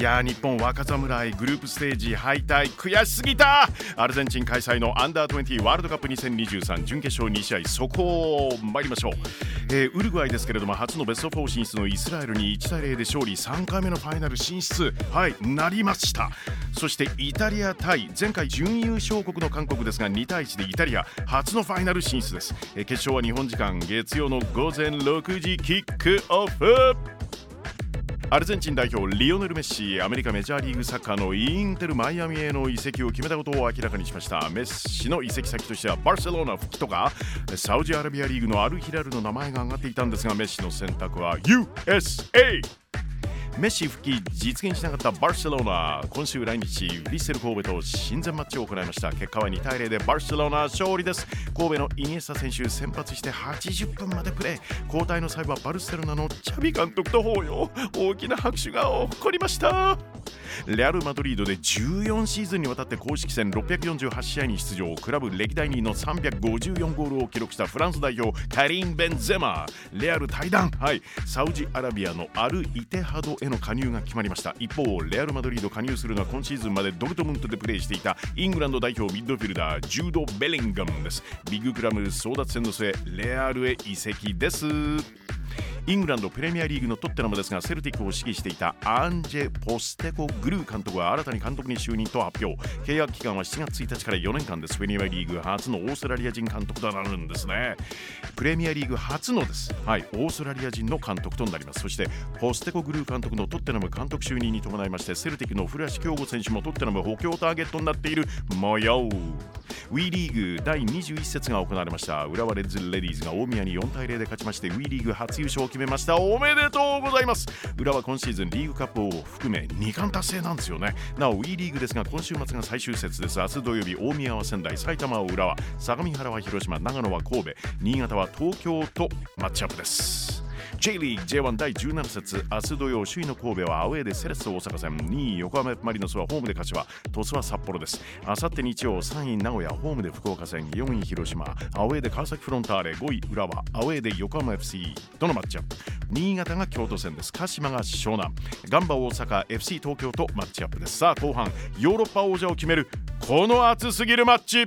いや日本若侍グループステージ敗退悔しすぎた。アルゼンチン開催のアンダー20ワールドカップ2023準決勝2試合そこを参りましょう、えー、ウルグアイですけれども初のベスト4進出のイスラエルに1対0で勝利3回目のファイナル進出。はいなりました。そしてイタリア対前回準優勝国の韓国ですが2対1でイタリア初のファイナル進出です、えー、決勝は日本時間月曜の午前6時キックオフ。アルゼンチン代表リオネル・メッシアメリカメジャーリーグサッカーのインテル・マイアミへの移籍を決めたことを明らかにしました。メッシの移籍先としてはバルセロナ復帰とかサウジアラビアリーグのアルヒラルの名前が挙がっていたんですがメッシの選択は USA メッシ復帰実現しなかったバルセロナ。今週来日ヴィッセル神戸と親善マッチを行いました。結果は2対0でバルセロナ勝利です。神戸のイニエスタ選手先発して80分までプレー。交代の際はバルセロナのチャビ監督と抱擁。大きな拍手が起こりました。レアル・マドリードで14シーズンにわたって公式戦648試合に出場。クラブ歴代2位の354ゴールを記録したフランス代表カリム・ベンゼマ。レアル退団はい。サウジアラビアのアル・イテハドへの加入が決まりました。一方レアル・マドリード加入するのは今シーズンまでドルトムントでプレーしていたイングランド代表ミッドフィルダージュード・ベリンガムです。ビッグクラブ争奪戦の末レアルへ移籍です。イングランドプレミアリーグのトッテナムですがセルティックを指揮していたアンジェ・ポステコ・グルー監督は新たに監督に就任と発表。契約期間は7月1日から4年間です。プレミアリーグ初のオーストラリア人監督となるんですね。プレミアリーグ初のです。はいオーストラリア人の監督となります。そしてポステコ・グルー監督のトッテナム監督就任に伴いましてセルティックの古橋京吾選手もトッテナム補強ターゲットになっている模様 WE リーグ第21節が行われました。浦和レッズレディーズが大宮に4対0で勝ちまして WE リーグ初優勝を決めめました。おめでとうございます。浦和今シーズンリーグカップを含め2冠達成なんですよね。なお WE リーグですが今週末が最終節です。明日土曜日大宮は仙台埼玉は浦和相模原は広島長野は神戸新潟は東京とマッチアップです。J リーグ J1 第17節明日土曜首位の神戸はアウェーでセレッソ大阪戦。2位横浜マリノスはホームで勝ちは鳥栖は札幌です。あさって日曜3位名古屋ホームで福岡戦。4位広島。アウェーで川崎フロンターレ。5位浦和。アウェーで横浜 FC とのマッチアップ？新潟が京都戦です。鹿島が湘南。ガンバ大阪 FC 東京とマッチアップです。さあ後半ヨーロッパ王者を決めるこの熱すぎるマッチ。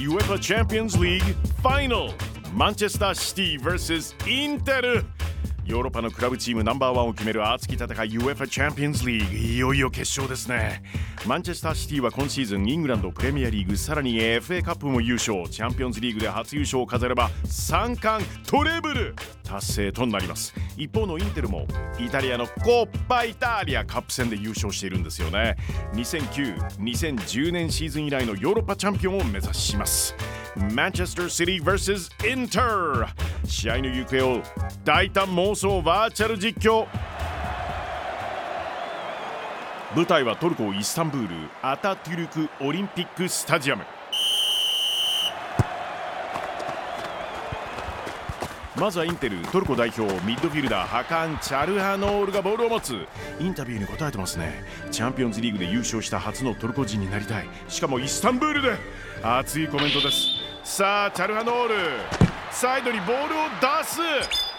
UEFA Champions League Final マンチェスターシティ vs インテルヨーロッパのクラブチームナンバーワンを決める熱き戦い UEFA チャンピオンズリーグいよいよ決勝ですね。マンチェスターシティは今シーズンイングランドプレミアリーグさらに FA カップも優勝。チャンピオンズリーグで初優勝を飾れば3冠トレブル。達成となります。一方のインテルもイタリアのコッパイタリアカップ戦で優勝しているんですよね。2009-2010年シーズン以来のヨーロッパチャンピオンを目指します。マンチェスターシティ vs インテル試合の行方を大胆妄想バーチャル実況。舞台はトルコイスタンブールアタトゥルクオリンピックスタジアム。まずはインテルトルコ代表ミッドフィルダーハカン・チャルハノールがボールを持つ。インタビューに答えてますね。チャンピオンズリーグで優勝した初のトルコ人になりたい。しかもイスタンブールで。熱いコメントです。さあチャルハノール。サイドにボールを出す。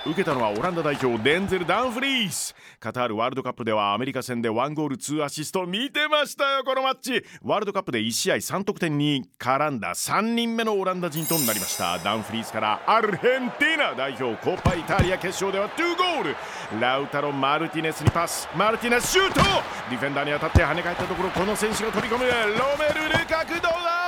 受けたのはオランダ代表デンゼル・ダンフリース。カタールワールドカップではアメリカ戦で1ゴール2アシスト見てましたよこのマッチ。ワールドカップで1試合3得点に絡んだ3人目のオランダ人となりました。ダンフリースからアルヘンティーナ代表コパイタリア決勝では2ゴール。ラウタロ・マルティネスにパス。マルティネスシュート。ディフェンダーに当たって跳ね返ったところこの選手が飛び込む。ロメル・ルカクどうだ？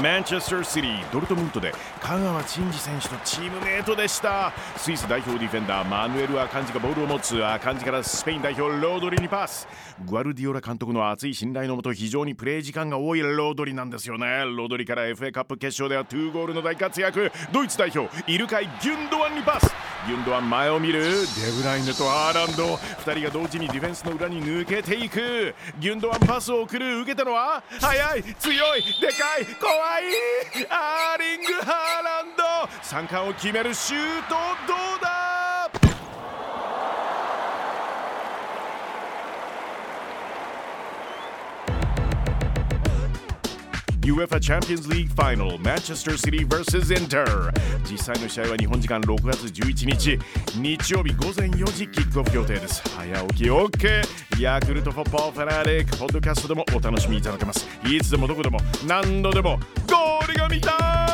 マンチェスターシティドルトムントで香川真司選手とチームメートでした。スイス代表ディフェンダーマヌエル・アカンジがボールを持つアカンジからスペイン代表ロードリにパス。グアルディオラ監督の熱い信頼のもと非常にプレー時間が多いロードリなんですよね。ロードリから FA カップ決勝では2ゴールの大活躍。ドイツ代表イルカイ・ギュンドワンにパス。ギュンドは前を見る。デブライネとアーランド。2人が同時にディフェンスの裏に抜けていく。ギュンドワンパスを送る。受けたのは速い強いでかい怖い。アーリング・ハーランド。3冠を決めるシュートどう？UEFA Champions League Final Manchester City vs インター実際の試合は日本時間6月11日日曜日午前4時キックオフ予定です。早起き OK ヤクルトフォッパーファナリックポッドキャストでもお楽しみいただけます。いつでもどこでも何度でもゴールが見たい!